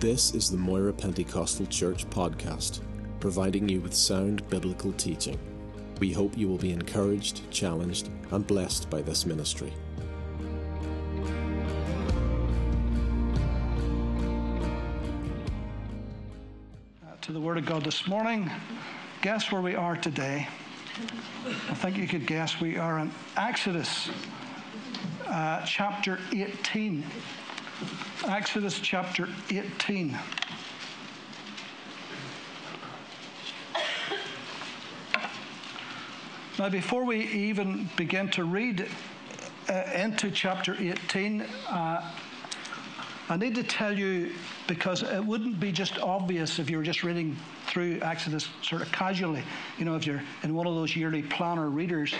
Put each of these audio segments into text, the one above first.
This is the Moira Pentecostal Church podcast, providing you with sound biblical teaching. We hope you will be encouraged, challenged, and blessed by this ministry. Uh, to the Word of God this morning. Guess where we are today? I think you could guess we are in Exodus uh, chapter 18. Exodus chapter 18. Now, before we even begin to read uh, into chapter 18, uh, I need to tell you because it wouldn't be just obvious if you were just reading through Exodus sort of casually. You know, if you're in one of those yearly planner readers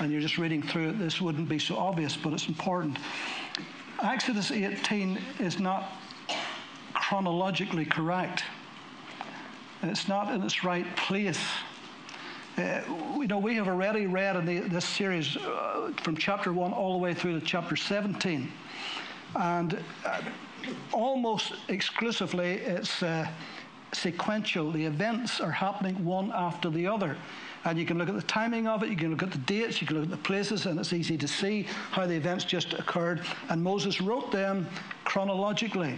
and you're just reading through it, this wouldn't be so obvious, but it's important. Exodus 18 is not chronologically correct. It's not in its right place. Uh, you know, we have already read in the, this series uh, from chapter 1 all the way through to chapter 17. And uh, almost exclusively, it's uh, sequential. The events are happening one after the other. And you can look at the timing of it, you can look at the dates, you can look at the places, and it's easy to see how the events just occurred. And Moses wrote them chronologically.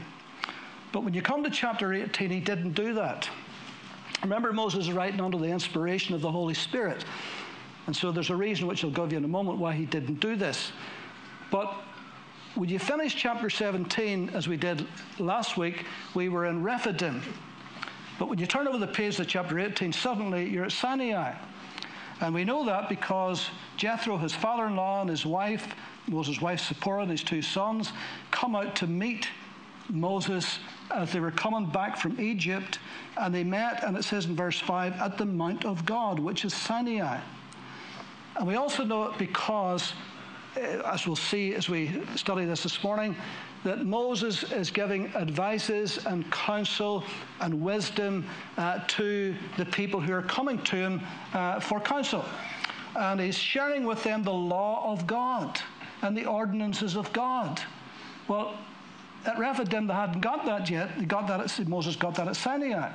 But when you come to chapter 18, he didn't do that. Remember, Moses is writing under the inspiration of the Holy Spirit. And so there's a reason which I'll give you in a moment why he didn't do this. But when you finish chapter 17, as we did last week, we were in Rephidim. But when you turn over the page to chapter 18, suddenly you're at Sinai. And we know that because Jethro, his father in law, and his wife, Moses' wife Zipporah, and his two sons, come out to meet Moses as they were coming back from Egypt. And they met, and it says in verse 5, at the Mount of God, which is Sinai. And we also know it because, eh, as we'll see as we study this this morning, that Moses is giving advices and counsel and wisdom uh, to the people who are coming to him uh, for counsel. And he's sharing with them the law of God and the ordinances of God. Well, at Rephidim, they hadn't got that yet. They got that at, Moses got that at Sinai.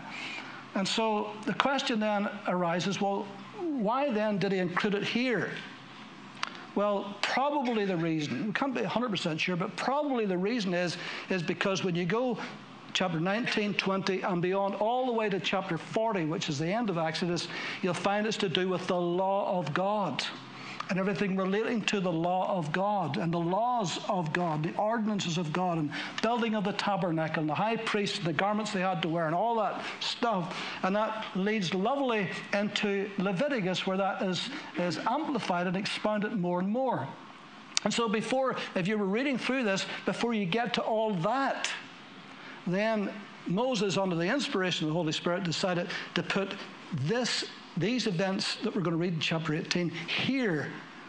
And so the question then arises well, why then did he include it here? Well, probably the reason, we can't be 100% sure, but probably the reason is, is because when you go chapter 19, 20, and beyond, all the way to chapter 40, which is the end of Exodus, you'll find it's to do with the law of God and everything relating to the law of God and the laws of God, the ordinances of God, and building of the tabernacle, and the high priest, and the garments they had to wear, and all that stuff. And that leads lovely into Leviticus, where that is, is amplified and expounded more and more. And so, before, if you were reading through this, before you get to all that, then Moses, under the inspiration of the Holy Spirit, decided to put this these events that we're going to read in chapter 18 here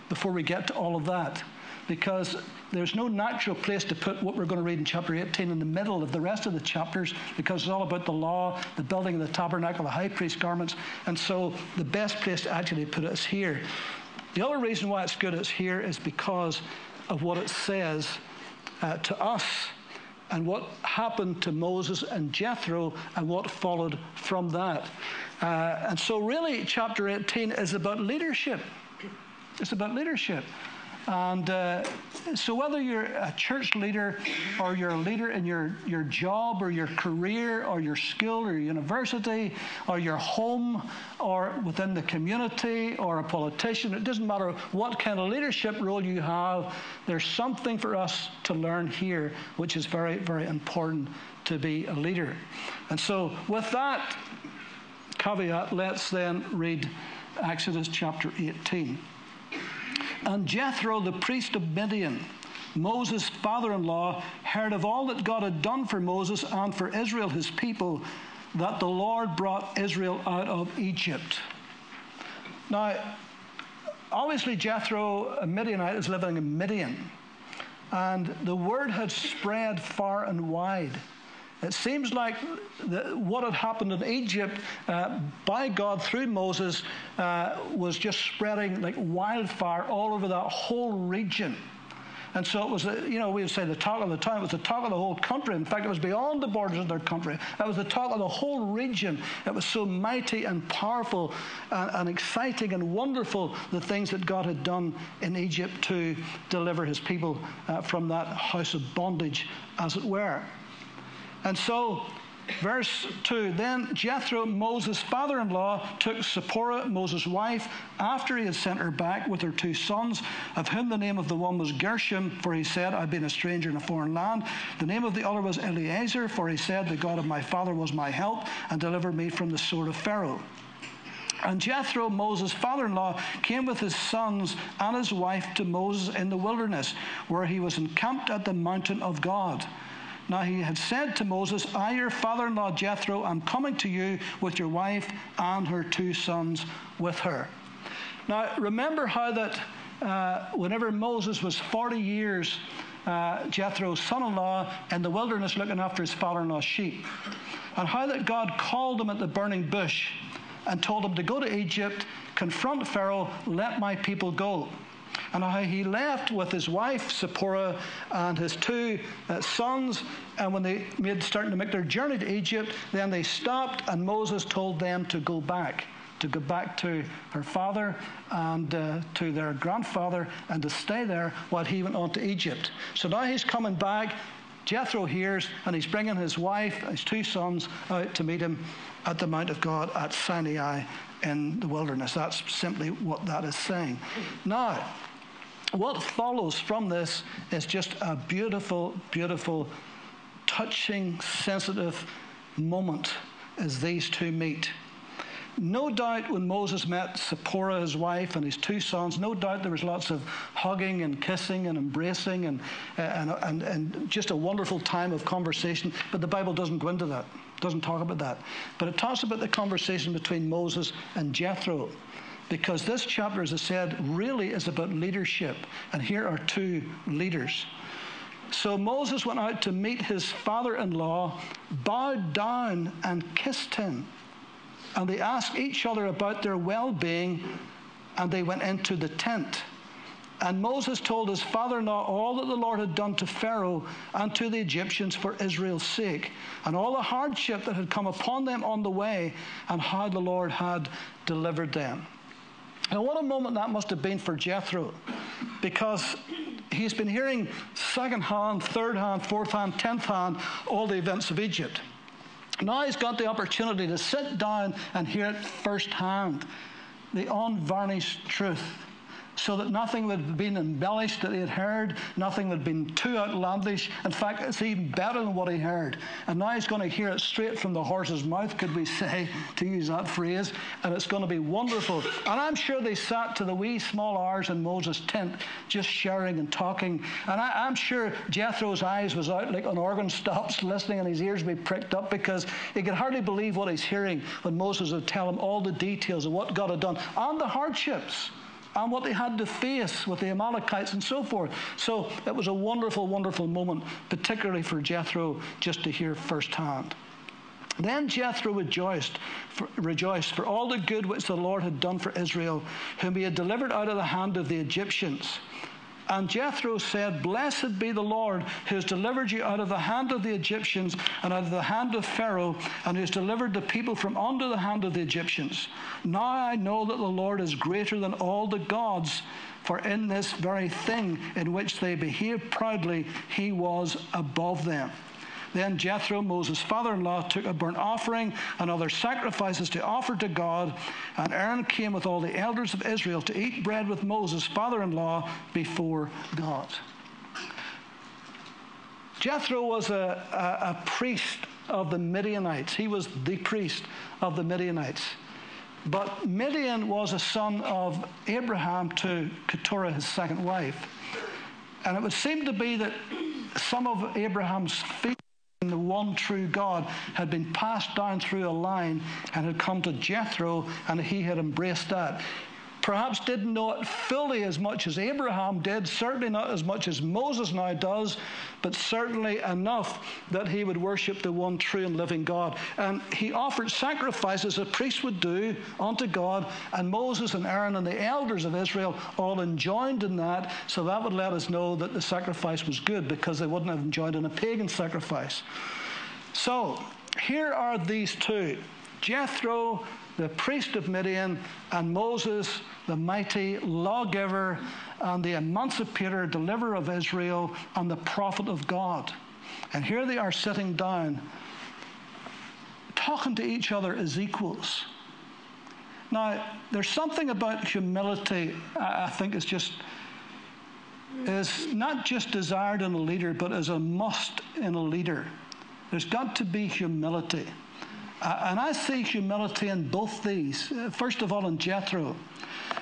before we get to all of that. Because there's no natural place to put what we're going to read in chapter 18 in the middle of the rest of the chapters because it's all about the law, the building of the tabernacle, the high priest garments. And so the best place to actually put it is here. The other reason why it's good it's here is because of what it says uh, to us and what happened to Moses and Jethro and what followed from that. Uh, and so, really, chapter 18 is about leadership. It's about leadership. And uh, so, whether you're a church leader or you're a leader in your, your job or your career or your school or university or your home or within the community or a politician, it doesn't matter what kind of leadership role you have, there's something for us to learn here which is very, very important to be a leader. And so, with that caveat, let's then read Exodus chapter 18. And Jethro, the priest of Midian, Moses' father in law, heard of all that God had done for Moses and for Israel, his people, that the Lord brought Israel out of Egypt. Now, obviously, Jethro, a Midianite, is living in Midian. And the word had spread far and wide it seems like the, what had happened in Egypt uh, by God through Moses uh, was just spreading like wildfire all over that whole region. And so it was, you know, we would say the talk of the town. It was the talk of the whole country. In fact, it was beyond the borders of their country. It was the talk of the whole region. It was so mighty and powerful and, and exciting and wonderful the things that God had done in Egypt to deliver his people uh, from that house of bondage, as it were. And so Verse 2 Then Jethro, Moses' father in law, took Zipporah, Moses' wife, after he had sent her back with her two sons, of whom the name of the one was Gershom, for he said, I've been a stranger in a foreign land. The name of the other was Eliezer, for he said, The God of my father was my help and delivered me from the sword of Pharaoh. And Jethro, Moses' father in law, came with his sons and his wife to Moses in the wilderness, where he was encamped at the mountain of God. Now he had said to Moses, I, your father in law Jethro, am coming to you with your wife and her two sons with her. Now remember how that uh, whenever Moses was 40 years, uh, Jethro's son in law in the wilderness looking after his father in law's sheep, and how that God called him at the burning bush and told him to go to Egypt, confront Pharaoh, let my people go and how he left with his wife Zipporah and his two uh, sons. And when they made starting to make their journey to Egypt, then they stopped, and Moses told them to go back. To go back to her father and uh, to their grandfather and to stay there while he went on to Egypt. So now he's coming back. Jethro hears and he's bringing his wife, his two sons, out to meet him at the Mount of God at Sinai in the wilderness. That's simply what that is saying. Now, what follows from this is just a beautiful, beautiful, touching, sensitive moment as these two meet. No doubt when Moses met Zipporah, his wife, and his two sons, no doubt there was lots of hugging and kissing and embracing and, and, and, and just a wonderful time of conversation. But the Bible doesn't go into that, doesn't talk about that. But it talks about the conversation between Moses and Jethro because this chapter, as I said, really is about leadership. And here are two leaders. So Moses went out to meet his father in law, bowed down, and kissed him. And they asked each other about their well being, and they went into the tent. And Moses told his father in law all that the Lord had done to Pharaoh and to the Egyptians for Israel's sake, and all the hardship that had come upon them on the way, and how the Lord had delivered them. And what a moment that must have been for Jethro, because he's been hearing second hand, third hand, fourth hand, tenth hand, all the events of Egypt. Now he's got the opportunity to sit down and hear it firsthand the unvarnished truth so that nothing would have been embellished that he had heard, nothing would have been too outlandish. In fact, it's even better than what he heard. And now he's going to hear it straight from the horse's mouth, could we say, to use that phrase, and it's going to be wonderful. And I'm sure they sat to the wee small hours in Moses' tent, just sharing and talking. And I, am sure Jethro's eyes was out like an organ stops, listening, and his ears be pricked up because he could hardly believe what he's hearing when Moses would tell him all the details of what God had done and the hardships and what they had to face with the Amalekites and so forth. So it was a wonderful, wonderful moment, particularly for Jethro just to hear firsthand. Then Jethro rejoiced for, rejoiced for all the good which the Lord had done for Israel, whom he had delivered out of the hand of the Egyptians. And Jethro said, Blessed be the Lord who has delivered you out of the hand of the Egyptians and out of the hand of Pharaoh, and who has delivered the people from under the hand of the Egyptians. Now I know that the Lord is greater than all the gods, for in this very thing in which they behaved proudly, he was above them. Then Jethro, Moses' father in law, took a burnt offering and other sacrifices to offer to God. And Aaron came with all the elders of Israel to eat bread with Moses' father in law before God. Jethro was a, a, a, priest of the Midianites. He was the priest of the Midianites. But Midian was a son of Abraham to Keturah, his second wife. And it would seem to be that some of Abraham's feet the one true God had been passed down through a line and had come to Jethro and he had embraced that. Perhaps didn't know it fully as much as Abraham did, certainly not as much as Moses now does, but certainly enough that he would worship the one true and living God. And he offered sacrifices a priest would do unto God, and Moses and Aaron and the elders of Israel all enjoined in that, so that would let us know that the sacrifice was good because they wouldn't have enjoined in a pagan sacrifice. So, here are these two Jethro the priest of Midian, and Moses, the mighty lawgiver and the emancipator, deliverer of Israel, and the prophet of God. And here they are sitting down, talking to each other as equals. Now, there's something about humility I think is just is not just desired in a leader, but as a must in a leader. There's got to be humility. Uh, and I see humility in both these. Uh, first of all, in Jethro.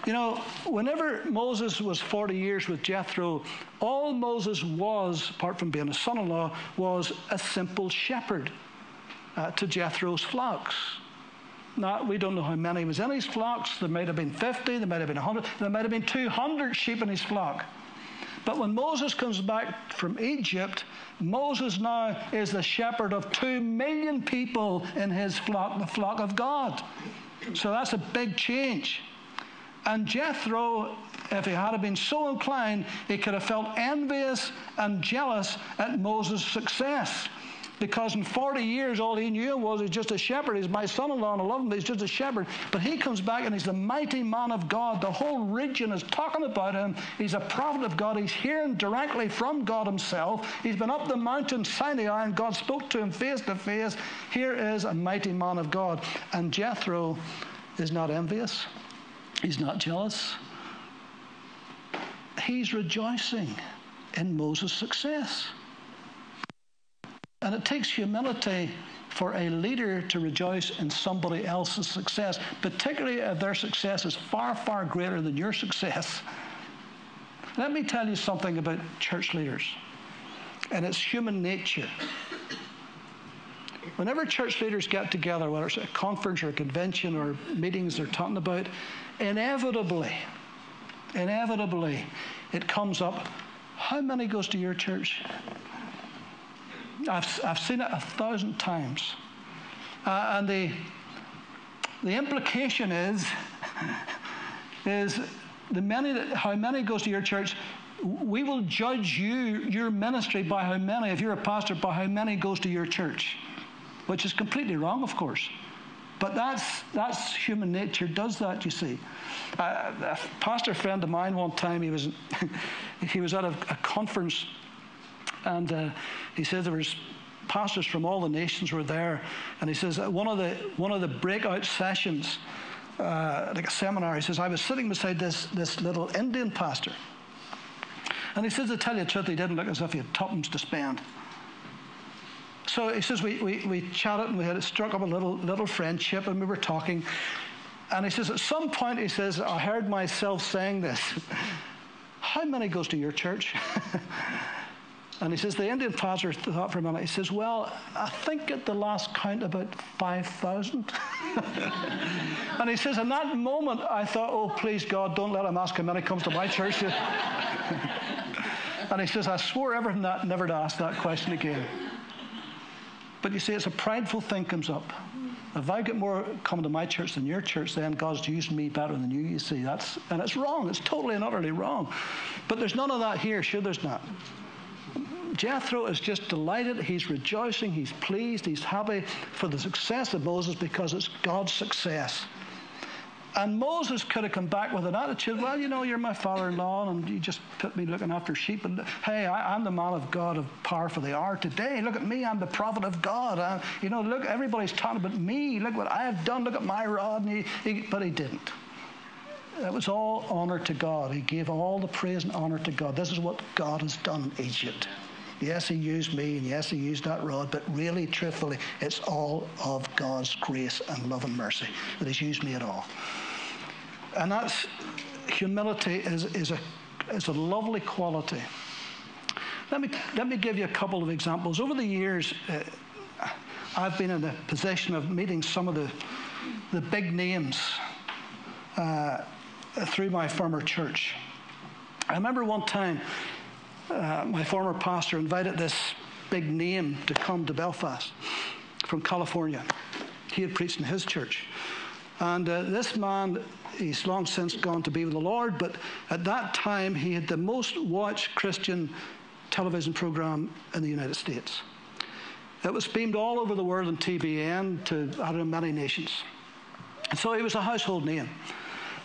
You know, whenever Moses was 40 years with Jethro, all Moses was, apart from being a son in law, was a simple shepherd uh, to Jethro's flocks. Now, we don't know how many was in his flocks. There might have been 50, there might have been 100, there might have been 200 sheep in his flock. But when Moses comes back from Egypt, Moses now is the shepherd of two million people in his flock, the flock of God. So that's a big change. And Jethro, if he had been so inclined, he could have felt envious and jealous at Moses' success. Because in 40 years, all he knew was he's just a shepherd. He's my son in law, and I love him, he's just a shepherd. But he comes back and he's the mighty man of God. The whole region is talking about him. He's a prophet of God. He's hearing directly from God himself. He's been up the mountain Sinai, and God spoke to him face to face. Here is a mighty man of God. And Jethro is not envious, he's not jealous. He's rejoicing in Moses' success. And it takes humility for a leader to rejoice in somebody else's success, particularly if their success is far, far greater than your success. Let me tell you something about church leaders, and it's human nature. Whenever church leaders get together, whether it's a conference or a convention or meetings they're talking about, inevitably, inevitably, it comes up how many goes to your church? I've, I've seen it a thousand times. Uh, and the, the implication is, is the many that, how many goes to your church, we will judge you, your ministry, by how many, if you're a pastor, by how many goes to your church, which is completely wrong, of course. But that's, that's human nature, does that, you see. Uh, a pastor friend of mine one time, he was, he was at a, a conference and uh, he says there was pastors from all the nations were there. And he says one of the, one of the breakout sessions, uh, like a seminar, he says, I was sitting beside this, this little Indian pastor. And he says, to tell you the truth, he didn't look as if he had tuppence to spend. So he says, we, we, we chatted and we had struck up a little, little friendship and we were talking. And he says, at some point, he says, I heard myself saying this. How many goes to your church? And he says, the Indian pastor thought for a minute. He says, well, I think at the last count about 5,000. and he says, in that moment, I thought, oh, please, God, don't let him ask him.'" how many comes to my church. and he says, I swore everything that never to ask that question again. But you see, it's a prideful thing comes up. If I get more coming to my church than your church, then God's using me better than you, you see. That's, and it's wrong. It's totally and utterly wrong. But there's none of that here. Sure, there's not. Jethro is just delighted. He's rejoicing. He's pleased. He's happy for the success of Moses because it's God's success. And Moses could have come back with an attitude, well, you know, you're my father in law, and you just put me looking after sheep. And hey, I, am the man of God of power for the hour today. Look at me, I'm the prophet of God. I, you know, look, everybody's talking about me. Look what I have done. Look at my rod. He, he, but he didn't. It was all honor to God. He gave all the praise and honor to God. This is what God has done in Egypt. Yes, he used me, and yes, he used that rod, but really, truthfully, it's all of God's grace and love and mercy that he's used me at all. And that's humility is, is, a, is a lovely quality. Let me, let me give you a couple of examples. Over the years, uh, I've been in the position of meeting some of the, the big names uh, through my former church. I remember one time uh, my former pastor invited this big name to come to Belfast from California. He had preached in his church. And uh, this man, he's long since gone to be with the Lord, but at that time he had the most watched Christian television program in the United States. It was beamed all over the world on TBN to I don't know, many nations. And so he was a household name.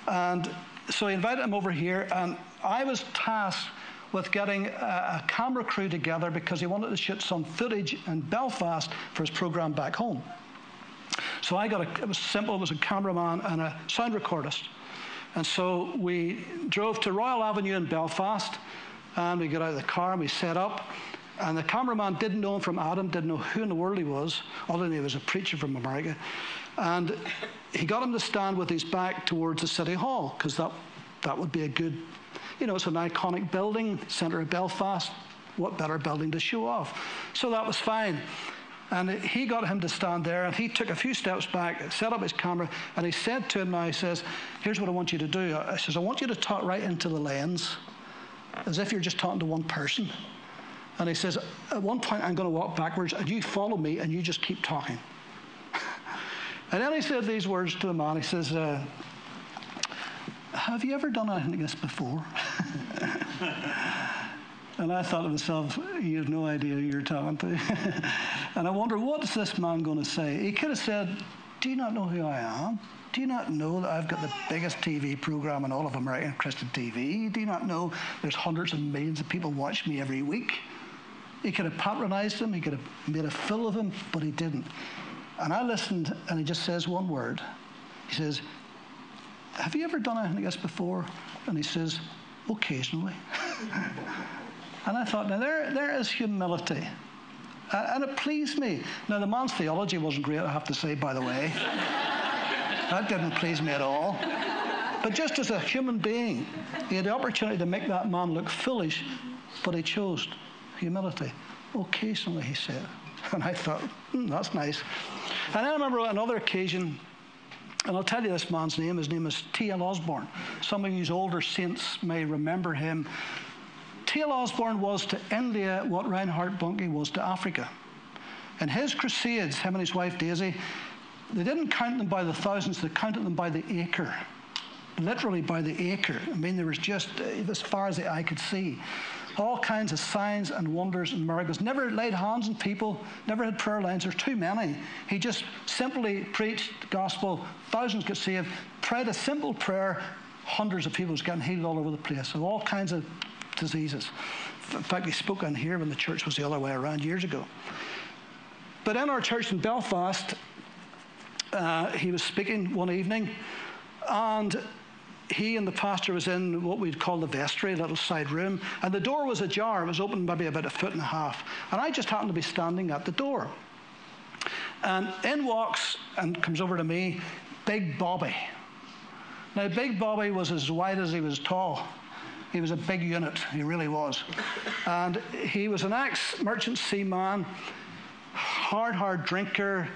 And so he invited him over here, and I was tasked with getting a, a camera crew together because he wanted to shoot some footage in Belfast for his program back home. So I got a, it was simple, it was a cameraman and a sound recordist. And so we drove to Royal Avenue in Belfast, and we got out of the car and we set up. And the cameraman didn't know him from Adam, didn't know who in the world he was, other than he was a preacher from America. And he got him to stand with his back towards the City Hall, because that, that would be a good, you know, it's an iconic building, centre of Belfast. What better building to show off? So that was fine. And he got him to stand there, and he took a few steps back, set up his camera, and he said to him, now he says, Here's what I want you to do. I says, I want you to talk right into the lens, as if you're just talking to one person. And he says, At one point, I'm going to walk backwards, and you follow me, and you just keep talking. and then he said these words to the man. He says, uh, Have you ever done anything like this before? and I thought to myself, You have no idea who you're talking to. and I wonder, what is this man going to say? He could have said, Do you not know who I am? Do you not know that I've got the biggest TV program in all of American Christian TV? Do you not know there's hundreds of millions of people watch me every week? He could have patronized him, he could have made a fool of him, but he didn't. And I listened, and he just says one word. He says, Have you ever done anything like this before? And he says, Occasionally. and I thought, now there, there is humility. And it pleased me. Now, the man's theology wasn't great, I have to say, by the way. that didn't please me at all. But just as a human being, he had the opportunity to make that man look foolish, but he chose humility. Occasionally, he said. And I thought, hmm, that's nice. And then I remember another occasion, and I'll tell you this man's name. His name is T.L. Osborn. Some of you older saints may remember him. T.L. Osborn was to India what Reinhard Bonnke was to Africa. In his crusades, him and his wife Daisy, they didn't count them by the thousands, they counted them by the acre. Literally by the acre. I mean, there was just uh, as far as the eye could see all kinds of signs and wonders and miracles. Never laid hands on people, never had prayer lines. There's too many. He just simply preached the gospel. Thousands got saved. Prayed a simple prayer. Hundreds of people was getting healed all over the place of all kinds of diseases. In fact, he spoke on here when the church was the other way around years ago. But in our church in Belfast, uh, he was speaking one evening, and he and the pastor was in what we'd call the vestry, a little side room, and the door was ajar. It was open maybe about a foot and a half. And I just happened to be standing at the door. And in walks and comes over to me Big Bobby. Now, Big Bobby was as wide as he was tall. He was a big unit, he really was. And he was an ex merchant seaman, hard, hard drinker,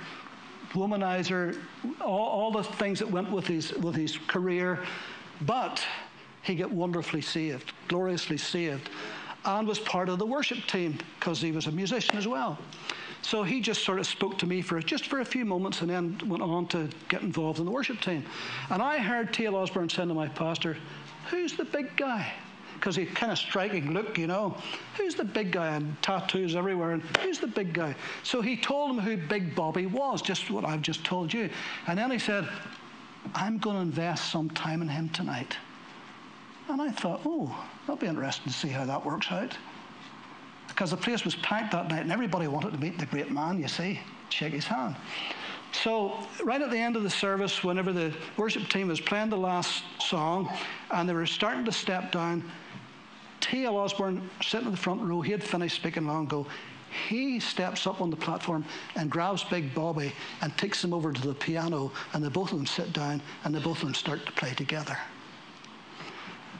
womanizer, all, all, the things that went with his, with his career. But he got wonderfully saved, gloriously saved, and was part of the worship team because he was a musician as well. So he just sort of spoke to me for just for a few moments and then went on to get involved in the worship team. And I heard T.L. Osborn saying to my pastor, Who's the big guy? Because he kind of striking look, you know. Who's the big guy? And tattoos everywhere. And who's the big guy? So he told him who Big Bobby was, just what I've just told you. And then he said, I'm going to invest some time in him tonight. And I thought, oh, that'll be interesting to see how that works out. Because the place was packed that night and everybody wanted to meet the great man, you see, shake his hand. So, right at the end of the service, whenever the worship team was playing the last song and they were starting to step down, T.L. Osborn, sitting in the front row, he had finished speaking long ago. He steps up on the platform and grabs Big Bobby and takes him over to the piano, and the both of them sit down and the both of them start to play together.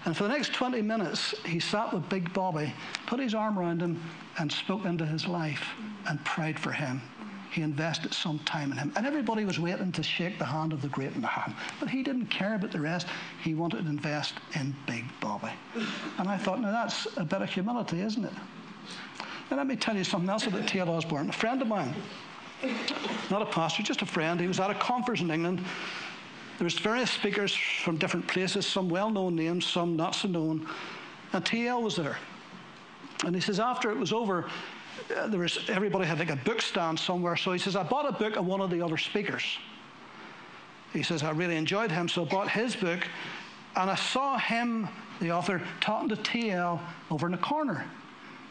And for the next 20 minutes, he sat with Big Bobby, put his arm around him, and spoke into his life and prayed for him. he invested some time in him. And everybody was waiting to shake the hand of the great man. But he didn't care about the rest. He wanted to invest in Big Bobby. And I thought, now that's a bit of humility, isn't it? And let me tell you something else about T.L. Osborn. A friend of mine, not a pastor, just a friend, he was at a conference in England. There was various speakers from different places, some well-known names, some not so known. And T.L. was there. And he says, after it was over, uh, there was everybody had like a book stand somewhere. So he says, I bought a book of one of the other speakers. He says, I really enjoyed him, so I bought his book, and I saw him, the author, talking to TL over in the corner.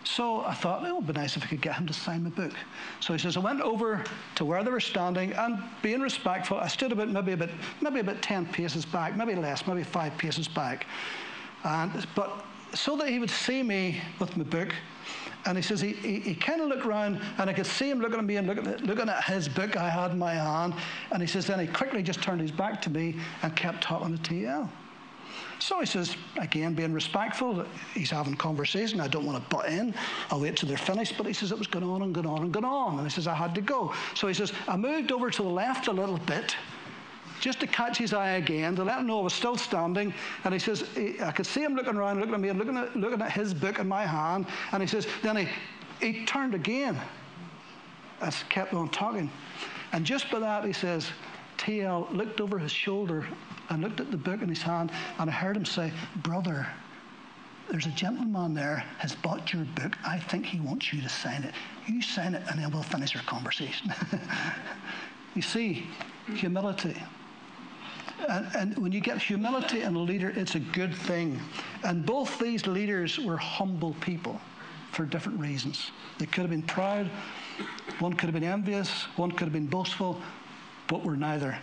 So I thought, it would be nice if I could get him to sign my book. So he says, I went over to where they were standing, and being respectful, I stood about maybe about maybe about ten paces back, maybe less, maybe five paces back. And but so that he would see me with my book, and he says he, he, he kind of looked around and I could see him looking at me and looking at, looking at his book I had in my hand. And he says then he quickly just turned his back to me and kept talking to TL. So he says, again, being respectful, he's having conversation. I don't want to butt in. I'll wait till they're finished. But he says, it was going on and going on and going on. And he says, I had to go. So he says, I moved over to the left a little bit just to catch his eye again, to let him know I was still standing. And he says, I could see him looking around, looking at me, looking at, looking at his book in my hand. And he says, then he, he turned again and kept on talking. And just by that, he says, TL looked over his shoulder and looked at the book in his hand, and I heard him say, Brother, there's a gentleman there has bought your book. I think he wants you to sign it. You sign it, and then we'll finish our conversation. you see, humility. And, and, when you get humility in a leader, it's a good thing. And both these leaders were humble people for different reasons. They could have been proud, one could have been envious, one could have been boastful, but were neither.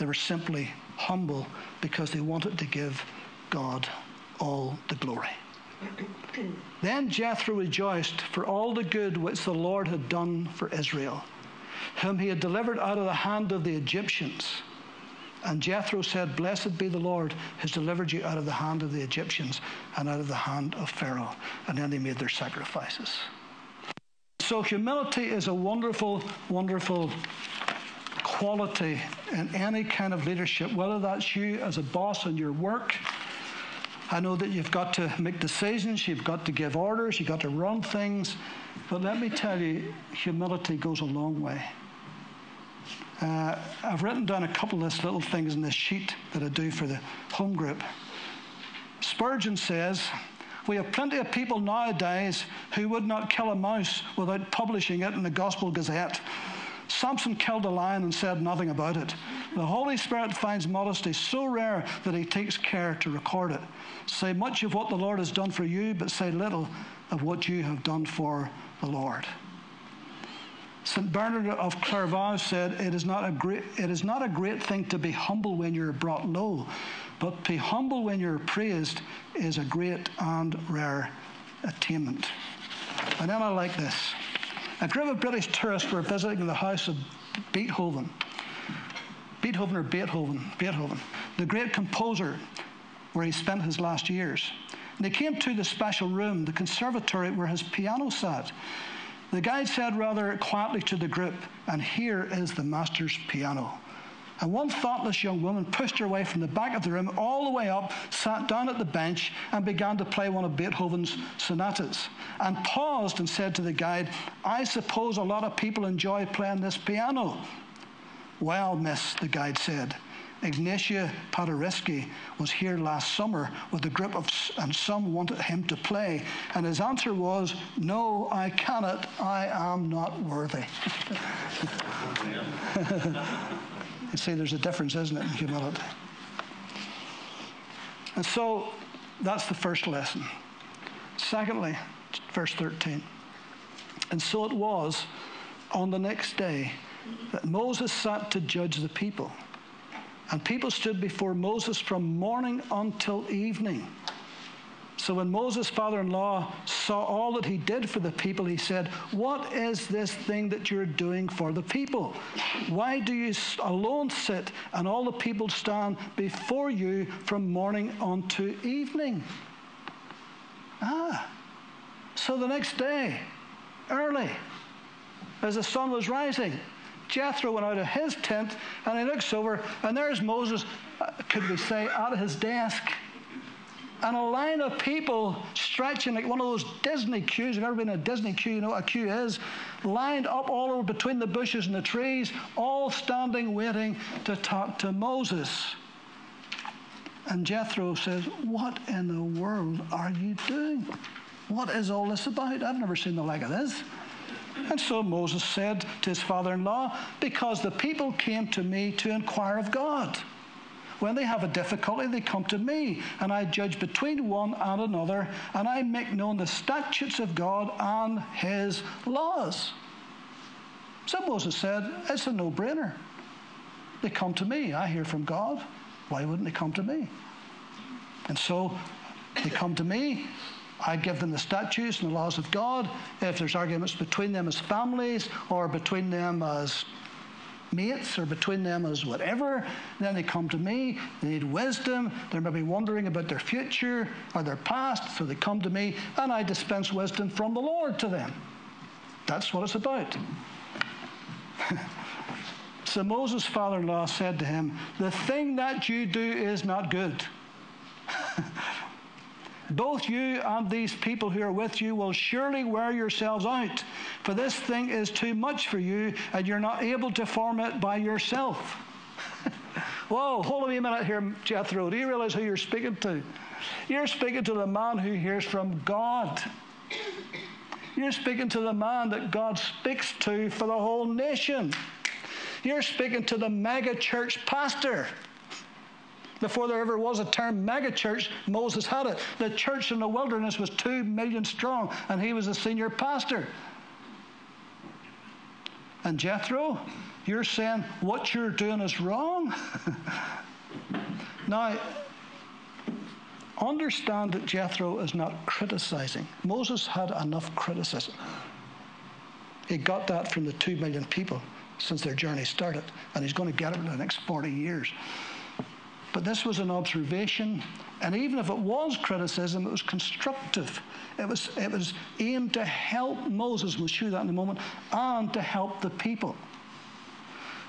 They were simply humble because they wanted to give God all the glory. then Jethro rejoiced for all the good which the Lord had done for Israel, whom he had delivered out of the hand of the Egyptians and Jethro said, Blessed be the Lord who's delivered you out of the hand of the Egyptians and out of the hand of Pharaoh. And then they made their sacrifices. So humility is a wonderful, wonderful quality in any kind of leadership, whether that's you as a boss in your work. I know that you've got to make decisions, you've got to give orders, you've got to run things. But let me tell you, humility goes a long way. Uh, I've written down a couple of little things in this sheet that I do for the home group. Spurgeon says, We have plenty of people nowadays who would not kill a mouse without publishing it in the Gospel Gazette. Samson killed a lion and said nothing about it. The Holy Spirit finds modesty so rare that he takes care to record it. Say much of what the Lord has done for you, but say little of what you have done for the Lord. St. Bernard of Clairvaux said, it is, not a great, it is not a great thing to be humble when you're brought low, but to be humble when you're praised is a great and rare attainment. And then I like this. A group of British tourists were visiting the house of Beethoven. Beethoven or Beethoven? Beethoven, the great composer where he spent his last years. And they came to the special room, the conservatory where his piano sat. The guide said rather quietly to the group, and here is the master's piano. And one thoughtless young woman pushed her way from the back of the room all the way up, sat down at the bench, and began to play one of Beethoven's sonatas. And paused and said to the guide, I suppose a lot of people enjoy playing this piano. Well, miss, the guide said, Ignatia Paderewski was here last summer with a group of, and some wanted him to play. And his answer was, No, I cannot. I am not worthy. you see, there's a difference, isn't it, in humility? And so that's the first lesson. Secondly, verse 13. And so it was on the next day that Moses sat to judge the people. And people stood before Moses from morning until evening. So when Moses' father in law saw all that he did for the people, he said, What is this thing that you're doing for the people? Why do you alone sit and all the people stand before you from morning unto evening? Ah, so the next day, early, as the sun was rising, Jethro went out of his tent and he looks over, and there's Moses, uh, could we say, of his desk. And a line of people stretching like one of those Disney queues. You've ever been in a Disney queue, you know what a queue is? Lined up all over between the bushes and the trees, all standing waiting to talk to Moses. And Jethro says, What in the world are you doing? What is all this about? I've never seen the like of this. And so Moses said to his father in law, Because the people came to me to inquire of God. When they have a difficulty, they come to me, and I judge between one and another, and I make known the statutes of God and his laws. So Moses said, It's a no brainer. They come to me. I hear from God. Why wouldn't they come to me? And so they come to me. I give them the statutes and the laws of God. If there's arguments between them as families or between them as mates or between them as whatever, then they come to me. They need wisdom. They're maybe wondering about their future or their past, so they come to me and I dispense wisdom from the Lord to them. That's what it's about. so Moses' father in law said to him, The thing that you do is not good. Both you and these people who are with you will surely wear yourselves out, for this thing is too much for you, and you're not able to form it by yourself. Whoa, hold on a minute here, Jethro. Do you realize who you're speaking to? You're speaking to the man who hears from God. You're speaking to the man that God speaks to for the whole nation. You're speaking to the mega church pastor. Before there ever was a term megachurch, Moses had it. The church in the wilderness was two million strong, and he was a senior pastor. And Jethro, you're saying what you're doing is wrong? now, understand that Jethro is not criticizing. Moses had enough criticism. He got that from the two million people since their journey started, and he's going to get it in the next 40 years. But this was an observation, and even if it was criticism, it was constructive. It was, it was aimed to help Moses, we'll show that in a moment, and to help the people.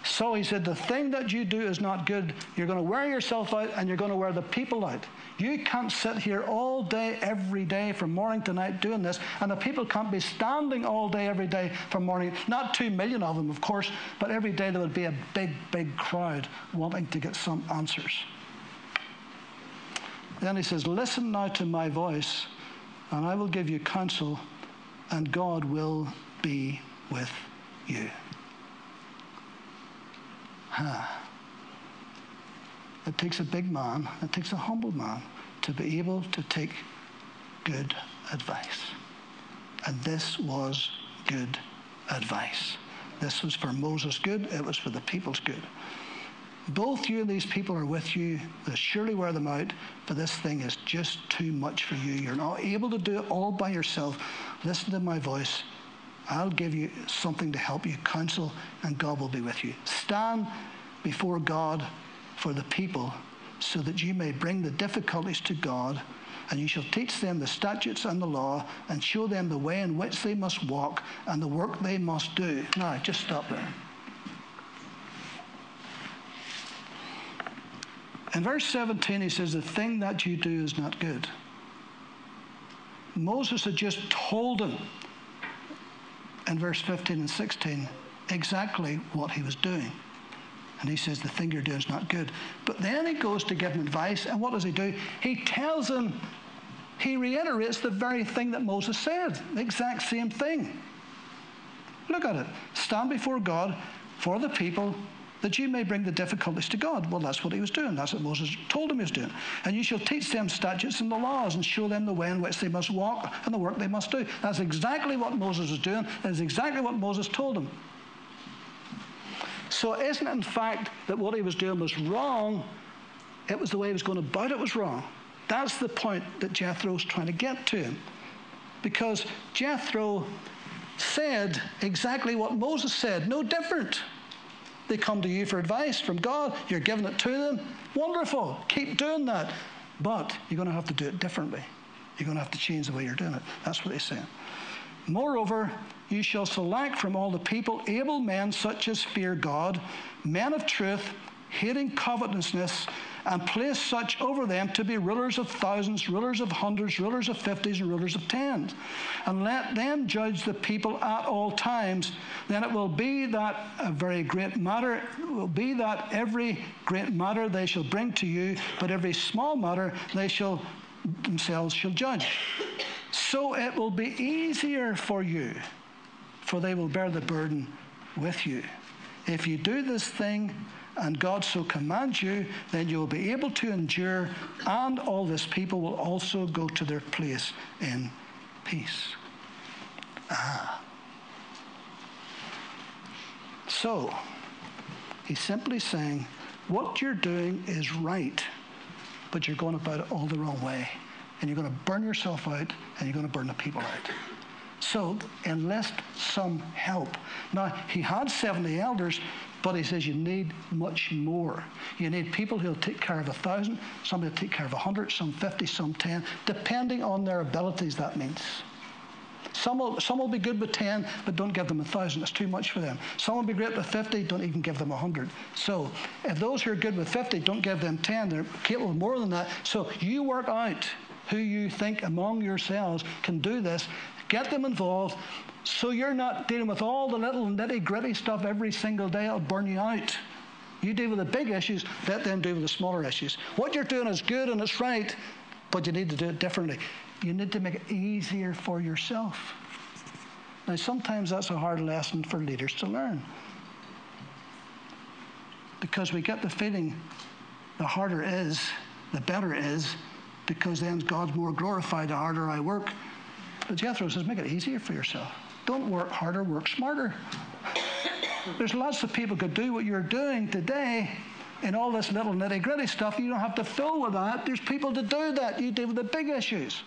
So he said, The thing that you do is not good. You're going to wear yourself out and you're going to wear the people out. You can't sit here all day, every day, from morning to night doing this, and the people can't be standing all day, every day from morning. Not two million of them, of course, but every day there would be a big, big crowd wanting to get some answers. Then he says, Listen now to my voice, and I will give you counsel, and God will be with you. Huh. It takes a big man, it takes a humble man to be able to take good advice. And this was good advice. This was for Moses' good, it was for the people's good. Both you and these people are with you. They'll surely wear them out, but this thing is just too much for you. You're not able to do it all by yourself. Listen to my voice. I'll give you something to help you counsel, and God will be with you. Stand before God for the people so that you may bring the difficulties to God, and you shall teach them the statutes and the law, and show them the way in which they must walk and the work they must do. Now, just stop there. In verse 17, he says, The thing that you do is not good. Moses had just told him in verse 15 and 16 exactly what he was doing. And he says, The thing you're doing is not good. But then he goes to give him advice, and what does he do? He tells him, he reiterates the very thing that Moses said, the exact same thing. Look at it. Stand before God for the people that you may bring the difficulties to God. Well, that's what he was doing. That's what Moses told him he was doing. And you shall teach them statutes and the laws and show them the way in which they must walk and the work they must do. That's exactly what Moses was doing. That's exactly what Moses told him. So isn't it in fact that what he was doing was wrong? It was the way he was going about it was wrong. That's the point that Jethro's trying to get to. Because Jethro said exactly what Moses said, no different. They come to you for advice from God. You're giving it to them. Wonderful. Keep doing that. But you're going to have to do it differently. You're going to have to change the way you're doing it. That's what he's saying. Moreover, you shall select from all the people able men such as fear God, men of truth, hating covetousness, and place such over them to be rulers of thousands, rulers of hundreds, rulers of fifties, and rulers of tens. And let them judge the people at all times. Then it will be that a very great matter will be that every great matter they shall bring to you, but every small matter they shall themselves shall judge. So it will be easier for you, for they will bear the burden with you. If you do this thing, and God so commands you, then you will be able to endure, and all this people will also go to their place in peace. Ah. So, he's simply saying, what you're doing is right, but you're going about it all the wrong way. And you're going to burn yourself out, and you're going to burn the people out. So enlist some help. Now, he had 70 elders, but he says you need much more. You need people who'll take care of a thousand, somebody will take care of a hundred, some 50, some 10, depending on their abilities, that means. Some will, some will be good with 10, but don't give them a thousand. It's too much for them. Some will be great with 50, don't even give them a 100. So if those who are good with 50 don't give them 10, they're capable of more than that. So you work out who you think among yourselves can do this. Get them involved, so you're not dealing with all the little nitty gritty stuff every single day, it'll burn you out. You deal with the big issues, let them deal with the smaller issues. What you're doing is good and it's right, but you need to do it differently. You need to make it easier for yourself. Now, sometimes that's a hard lesson for leaders to learn. Because we get the feeling the harder it is, the better it is, because then God's more glorified the harder I work. But Jethro says, make it easier for yourself. Don't work harder, work smarter. There's lots of people could do what you're doing today and all this little nitty gritty stuff. You don't have to fill with that. There's people to do that. You deal with the big issues.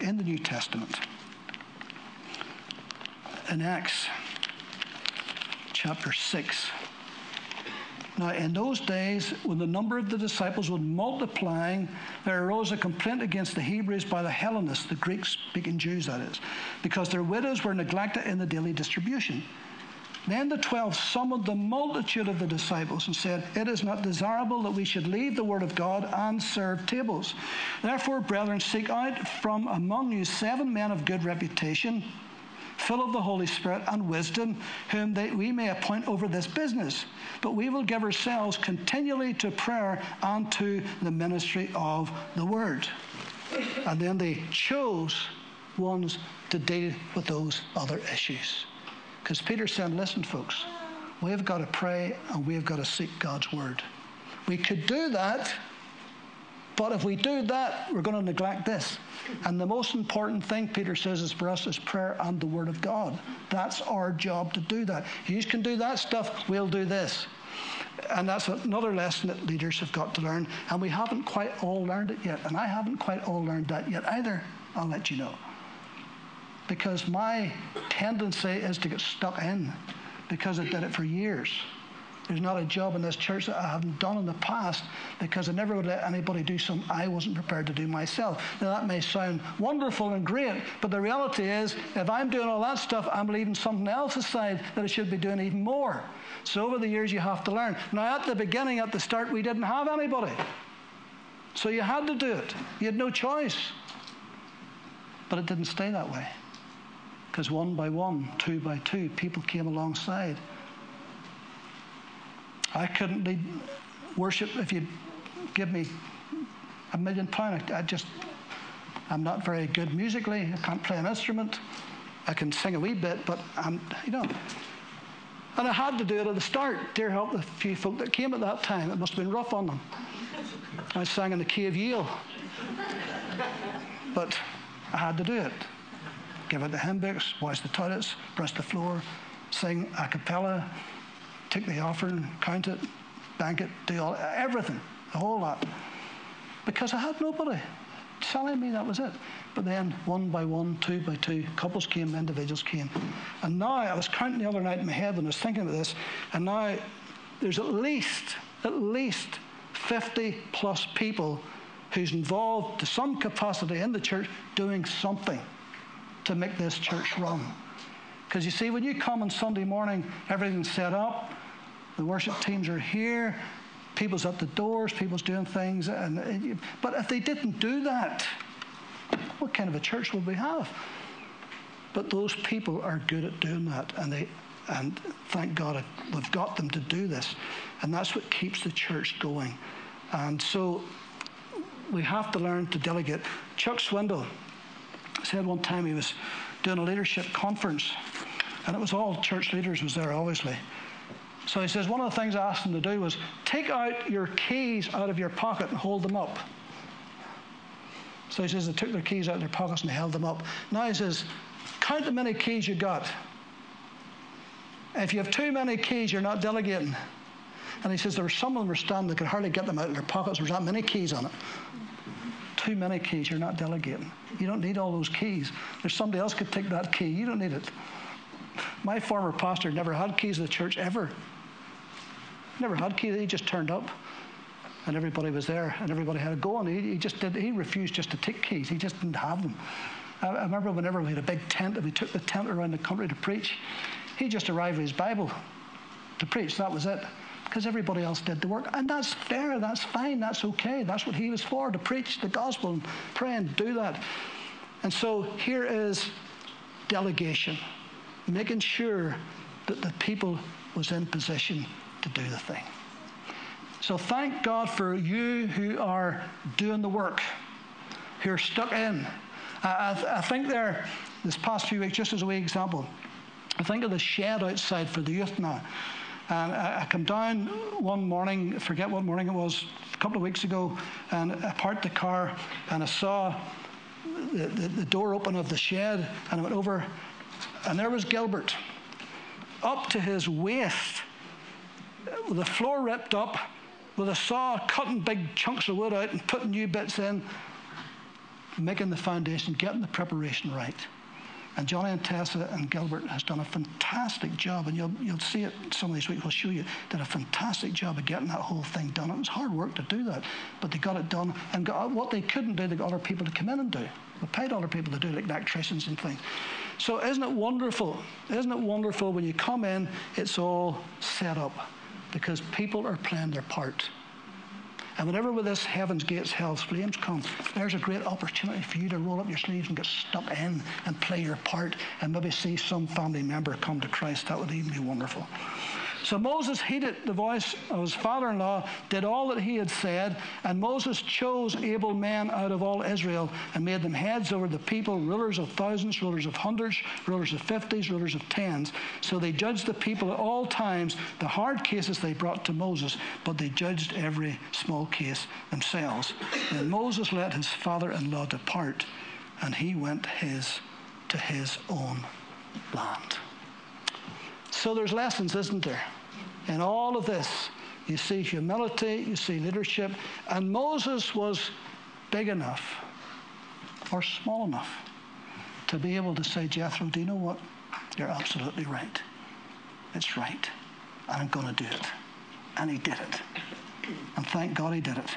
In the New Testament, in Acts chapter 6, now, in those days, when the number of the disciples was multiplying, there arose a complaint against the Hebrews by the Hellenists, the Greek speaking Jews, that is, because their widows were neglected in the daily distribution. Then the twelve summoned the multitude of the disciples and said, It is not desirable that we should leave the word of God and serve tables. Therefore, brethren, seek out from among you seven men of good reputation full of the Holy Spirit and wisdom, whom they, we may appoint over this business. But we will give ourselves continually to prayer and to the ministry of the word. And then they chose ones to deal with those other issues. Because Peter said, listen, folks, we've got to pray and we've got to seek God's word. We could do that but if we do that, we're going to neglect this. And the most important thing, Peter says, is for us is prayer and the Word of God. That's our job to do that. You can do that stuff, we'll do this. And that's another lesson that leaders have got to learn. And we haven't quite all learned it yet. And I haven't quite all learned that yet either. I'll let you know. Because my tendency is to get stuck in because I did it for years. There's not a job in this church that I haven't done in the past because I never would let anybody do something I wasn't prepared to do myself. Now, that may sound wonderful and great, but the reality is, if I'm doing all that stuff, I'm leaving something else aside that I should be doing even more. So, over the years, you have to learn. Now, at the beginning, at the start, we didn't have anybody. So, you had to do it. You had no choice. But it didn't stay that way. Because one by one, two by two, people came alongside. I couldn't lead worship if you give me a million pounds. I just, I'm not very good musically. I can't play an instrument. I can sing a wee bit, but I'm, you know. And I had to do it at the start. Dear help the few folk that came at that time. It must have been rough on them. I sang in the key of Yale. But I had to do it. Give out the hymn books, wash the toilets, brush the floor, sing a cappella, take the offering, count it, bank it, do all everything, the whole lot. Because I had nobody telling me that was it. But then one by one, two by two, couples came, individuals came. And now I was counting the other night in my head when I was thinking about this, and now there's at least, at least 50 plus people who's involved to some capacity in the church doing something to make this church run. Because you see, when you come on Sunday morning, everything's set up, the worship teams are here, people's at the doors, people's doing things. And, but if they didn't do that, what kind of a church would we have? But those people are good at doing that, and they and thank God we've got them to do this, and that's what keeps the church going. And so we have to learn to delegate. Chuck Swindoll said one time he was doing a leadership conference, and it was all church leaders was there, obviously. So he says one of the things I asked them to do was take out your keys out of your pocket and hold them up. So he says they took their keys out of their pockets and held them up. Now he says, count the many keys you got. If you have too many keys, you're not delegating. And he says there were some of them were standing that could hardly get them out of their pockets. There's that many keys on it. Too many keys, you're not delegating. You don't need all those keys. There's somebody else could take that key. You don't need it. My former pastor never had keys to the church ever. Never had keys. He just turned up, and everybody was there, and everybody had a go. And he, he just did. He refused just to take keys. He just didn't have them. I, I remember whenever we had a big tent and we took the tent around the country to preach, he just arrived with his Bible to preach. That was it. Because everybody else did the work. And that's fair, that's fine, that's okay. That's what he was for, to preach the gospel and pray and do that. And so here is delegation, making sure that the people was in position to do the thing. So thank God for you who are doing the work, who are stuck in. I, I think there, this past few weeks, just as a wee example, I think of the shed outside for the youth now. And I, I come down one morning, forget what morning it was, a couple of weeks ago, and I parked the car and I saw the, the, the door open of the shed and I went over, and there was Gilbert up to his waist with the floor ripped up, with a saw cutting big chunks of wood out and putting new bits in, making the foundation, getting the preparation right. And Johnny and Tessa and Gilbert has done a fantastic job, and you'll, you'll see it some of these weeks. We'll show you. Did a fantastic job of getting that whole thing done. It was hard work to do that, but they got it done. And got, what they couldn't do, they got other people to come in and do. They paid other people to do, like electricians and things. So isn't it wonderful? Isn't it wonderful when you come in, it's all set up because people are playing their part. And whenever with this heaven's gates, hell's flames come, there's a great opportunity for you to roll up your sleeves and get stuck in and play your part and maybe see some family member come to Christ. That would even be wonderful. So Moses heeded the voice of his father in law, did all that he had said, and Moses chose able men out of all Israel and made them heads over the people, rulers of thousands, rulers of hundreds, rulers of fifties, rulers of tens. So they judged the people at all times. The hard cases they brought to Moses, but they judged every small case themselves. And Moses let his father in law depart, and he went his to his own land. So there's lessons, isn't there? In all of this, you see humility, you see leadership, and Moses was big enough or small enough to be able to say, Jethro, do you know what? You're absolutely right. It's right. And I'm going to do it. And he did it. And thank God he did it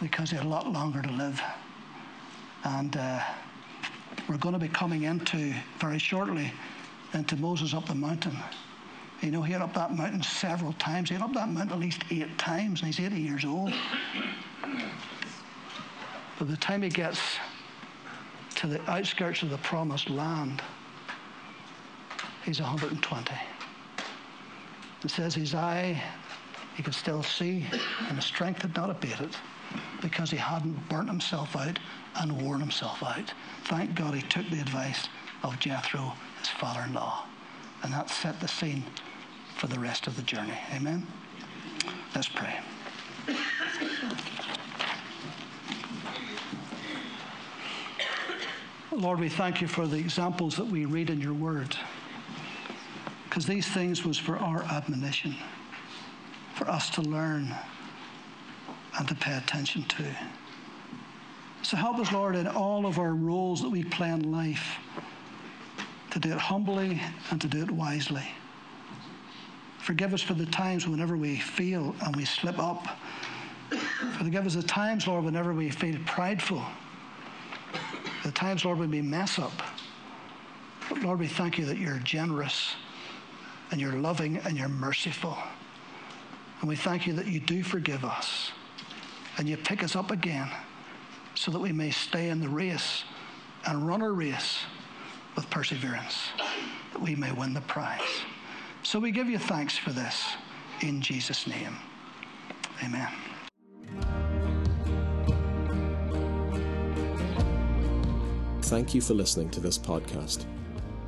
because he had a lot longer to live. And uh, we're going to be coming into very shortly into Moses up the mountain. You know, he had up that mountain several times. He had up that mountain at least eight times, and he's 80 years old. By the time he gets to the outskirts of the promised land, he's 120. It says his eye, he could still see, and his strength had not abated because he hadn't burnt himself out and worn himself out. Thank God he took the advice of Jethro, his father in law. And that set the scene for the rest of the journey. Amen? Let's pray. Lord, we thank you for the examples that we read in your word. Because these things was for our admonition, for us to learn and to pay attention to. So help us, Lord, in all of our roles that we play in life, to do it humbly and to do it wisely. Forgive us for the times whenever we feel and we slip up. Forgive us the times, Lord, whenever we feel prideful. The times, Lord, when we mess up. But Lord, we thank you that you're generous and you're loving and you're merciful. And we thank you that you do forgive us and you pick us up again so that we may stay in the race and run our race with perseverance, that we may win the prize. So we give you thanks for this in Jesus' name. Amen. Thank you for listening to this podcast.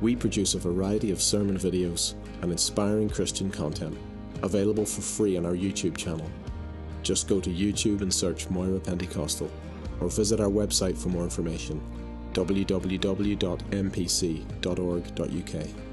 We produce a variety of sermon videos and inspiring Christian content available for free on our YouTube channel. Just go to YouTube and search Moira Pentecostal or visit our website for more information www.mpc.org.uk.